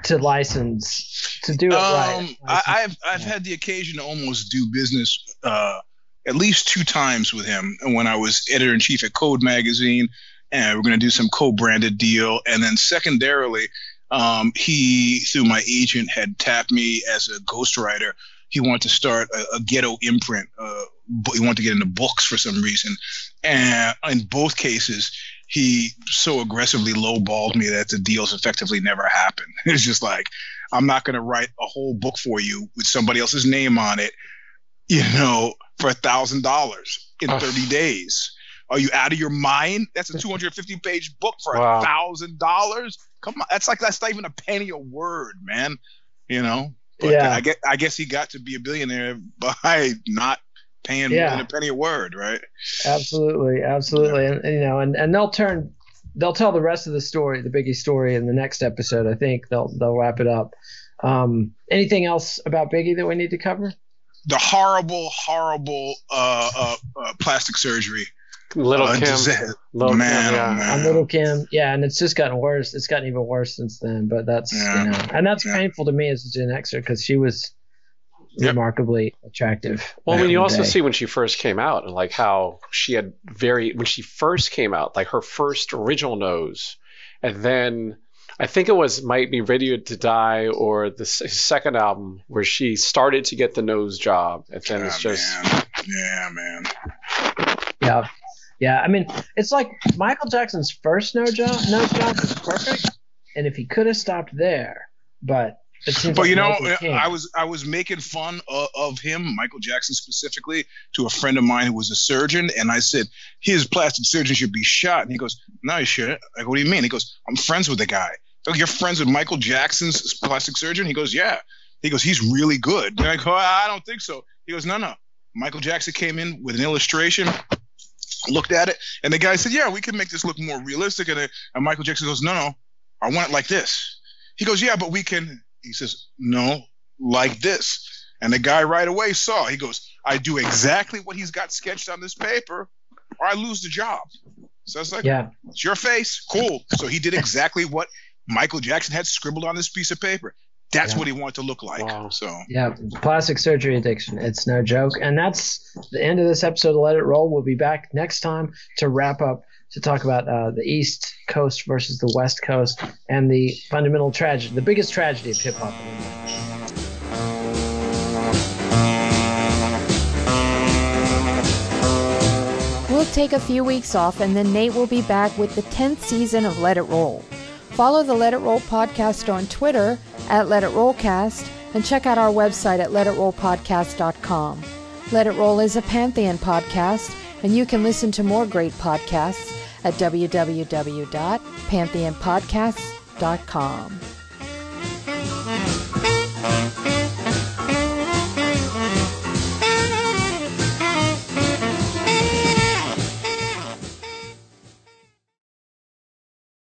to license to do it um, right. I, have I've had the occasion to almost do business uh, at least two times with him when I was editor in chief at Code Magazine, and we're going to do some co-branded deal, and then secondarily. Um, he, through my agent, had tapped me as a ghostwriter he wanted to start a, a ghetto imprint. Uh, he wanted to get into books for some reason, and in both cases, he so aggressively lowballed me that the deals effectively never happened. It's just like, I'm not going to write a whole book for you with somebody else's name on it, you know, for a thousand dollars in 30 days. Are you out of your mind? That's a 250 page book for a thousand dollars. Come on, that's like that's not even a penny a word, man. You know. But Yeah. I guess I guess he got to be a billionaire by not paying more Yeah. than a penny a word, right? Absolutely, absolutely, and, and, you know, and, and they'll turn, they'll tell the rest of the story, the Biggie story, in the next episode. I think they'll they'll wrap it up. Um, anything else about Biggie that we need to cover? The horrible, horrible uh, uh, uh, plastic surgery. Little Uh, Kim. Little man, Kim, oh, yeah. man. On Little Kim, yeah, and it's just gotten worse. It's gotten even worse since then. But that's Yeah. you know, and that's Yeah. painful to me as a Gen Xer because she was Yep. remarkably attractive. Well, back when in you also day. see when she first came out and like how she had very when she first came out, like her first original nose, and then I think it was might be Ready to Die or the s- second album where she started to get the nose job, and then it's Ah, just man. yeah, man. Yeah. Yeah. I mean, it's like Michael Jackson's first nose job, nose job was perfect. And if he could have stopped there, but But you know, uh, I was I was making fun of, of him, Michael Jackson specifically, to a friend of mine who was a surgeon, and I said his plastic surgeon should be shot, and he goes, "No, he shouldn't." Like, what do you mean? He goes, "I'm friends with the guy." So you're friends with Michael Jackson's plastic surgeon? He goes, "Yeah." He goes, "He's really good." And I go, "I don't think so." He goes, "No, no." Michael Jackson came in with an illustration, looked at it, and the guy said, "Yeah, we can make this look more realistic." And, uh, and Michael Jackson goes, "No, no, I want it like this." He goes, "Yeah, but we can." He says, "No, like this." And the guy right away saw. He goes, "I do exactly what he's got sketched on this paper, or I lose the job." So it's like, yeah. "It's your face, cool." So he did exactly what Michael Jackson had scribbled on this piece of paper. That's Yeah. what he wanted to look like. Wow. So Yeah. Plastic surgery addiction. It's no joke. And that's the end of this episode of Let It Roll. We'll be back next time to wrap up to talk about uh, the East Coast versus the West Coast and the fundamental tragedy, the biggest tragedy of hip hop. We'll take a few weeks off and then Nate will be back with the 10th season of Let It Roll. Follow the Let It Roll podcast on Twitter at Let It Rollcast and check out our website at letitrollpodcast.com. Let It Roll is a Pantheon podcast and you can listen to more great podcasts at www.pantheonpodcasts.com.